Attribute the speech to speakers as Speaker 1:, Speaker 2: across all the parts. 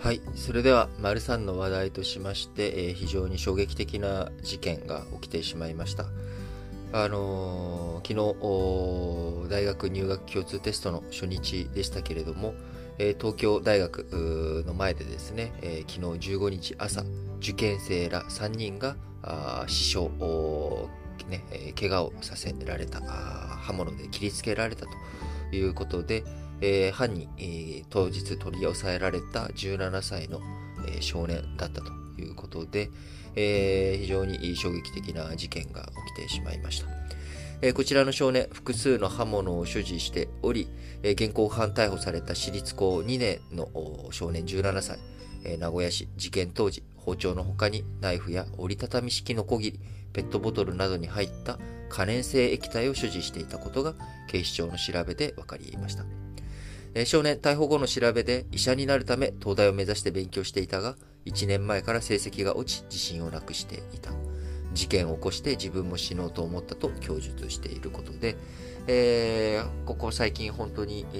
Speaker 1: はい。それでは、丸3の話題としまして、えー、非常に衝撃的な事件が起きてしまいました。あのー、昨日、大学入学共通テストの初日でしたけれども、えー、東京大学の前でですね、えー、昨日15日朝、受験生ら3人が死傷、ね、怪我をさせられた、刃物で切りつけられたということで、えー、犯人、えー、当日取り押さえられた17歳の、えー、少年だったということで、え非常に衝撃的な事件が起きてしまいました。えこちらの少年、複数の刃物を所持しており、え現行犯逮捕された私立高2年の少年17歳、え名古屋市事件当時、包丁の他にナイフや折りたたみ式の小切り、ペットボトルなどに入った可燃性液体を所持していたことが警視庁の調べで分かりました。少年逮捕後の調べで医者になるため東大を目指して勉強していたが、1年前から成績が落ち自信をなくしていた。事件を起こして自分も死のうと思ったと供述していることで、えー、ここ最近本当に、え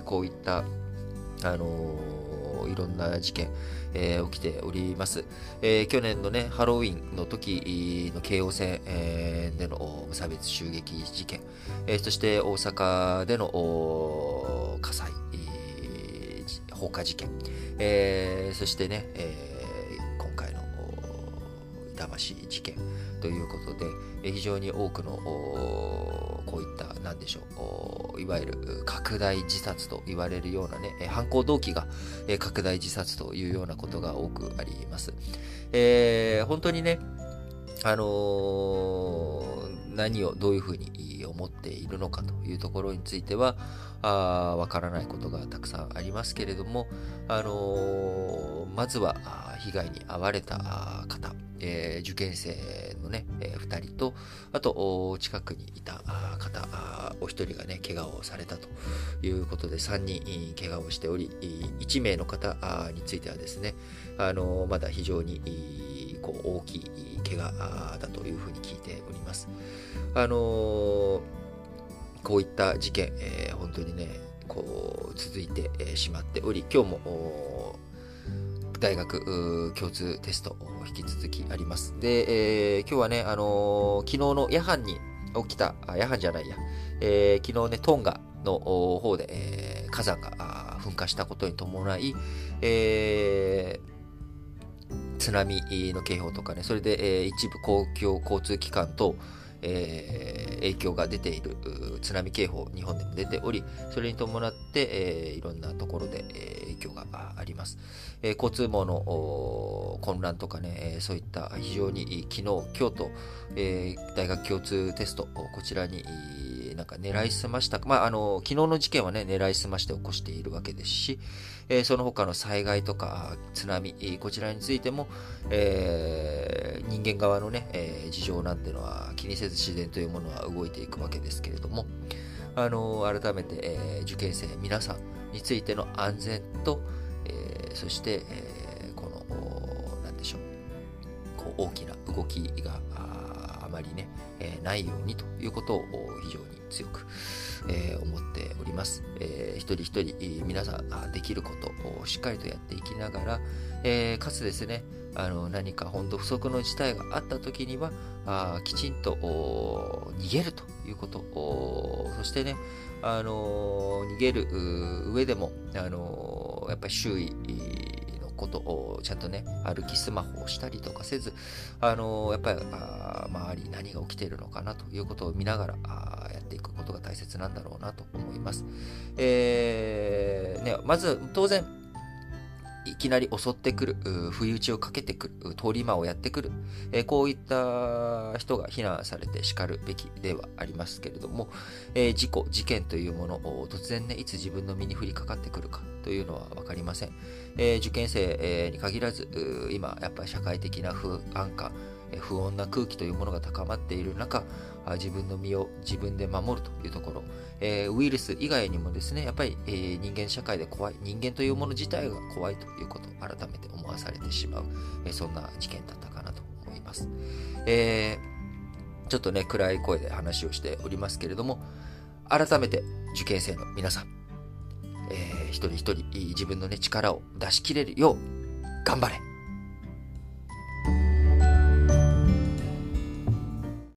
Speaker 1: ー、こういった、あのー、いろんな事件、えー、起きております、えー。去年のね、ハロウィンの時の京王線、えー、での無差別襲撃事件、えー、そして大阪での火災、放火事件、えー、そしてね、えー、痛ましい事件ということで、非常に多くのこういった何でしょういわゆる拡大自殺と言われるようなね犯行動機が拡大自殺というようなことが多くあります、えー、本当にねあのー、何をどういうふうに思っているのかというところについては、あわからないことがたくさんありますけれども、あのー、まずは被害に遭われた方、えー、受験生のね、えー、2人と、あと、近くにいた方、お一人がね、怪我をされたということで、3人怪我をしており、1名の方についてはですね、あのまだ非常にこう大きい怪我だというふうに聞いております。あのこういった事件、えー、本当にね、こう続いてしまっており、今日も大学共通テスト引き続きあります。で、えー、今日はね、あのー、昨日の夜半に起きた、あ夜半じゃないや、えー、昨日ね、トンガの方で、えー、火山が噴火したことに伴い、えー、津波の警報とかね、それで、えー、一部公共交通機関と、えー、影響が出ている津波警報、日本でも出ており、それに伴って、えー、いろんなところで、えー、影響があります。えー、交通網の混乱とかね、そういった非常に昨日、今日と、えー、大学共通テスト、こちらにか狙いすました、まあ、あの、昨日の事件はね、狙いすまして起こしているわけですし、えー、その他の災害とか津波、こちらについても、えー、人間側のね、えー、事情なんてのは気にせず自然というものは動いていくわけですけれども、あの改めて、え受験生皆さんについての安全と、えそして、えこの、なんでしょう、こう大きな動きがあまりね、えないようにということを非常に強く、えー、思っております。えー、一人一人皆さんできることをしっかりとやっていきながら、えー、かつですね、あの何か本当不測の事態があった時にはあきちんと逃げるということそしてね、あの逃げる上でも、あのやっぱり周囲ことをちゃんとね、歩きスマホをしたりとかせず、あのやっぱり周り何が起きているのかなということを見ながらあやっていくことが大切なんだろうなと思います。えーね、まず当然、いきなり襲ってくる、不意打ちをかけてくる、通り魔をやってくる、えー、こういった人が非難されて叱るべきではありますけれども、えー、事故、事件というものを突然ね、いつ自分の身に降りかかってくるかというのは分かりません。えー、受験生に限らず、今、やっぱり社会的な不安感、不穏な空気というものが高まっている中、自分の身を自分で守るというところ、え、ウイルス以外にもですね、やっぱり、え、人間社会で怖い、人間というもの自体が怖いということを改めて思わされてしまう、え、そんな事件だったかなと思います。えー、ちょっとね、暗い声で話をしておりますけれども、改めて受験生の皆さん、えー、一人一人自分のね、力を出し切れるよう、頑張れ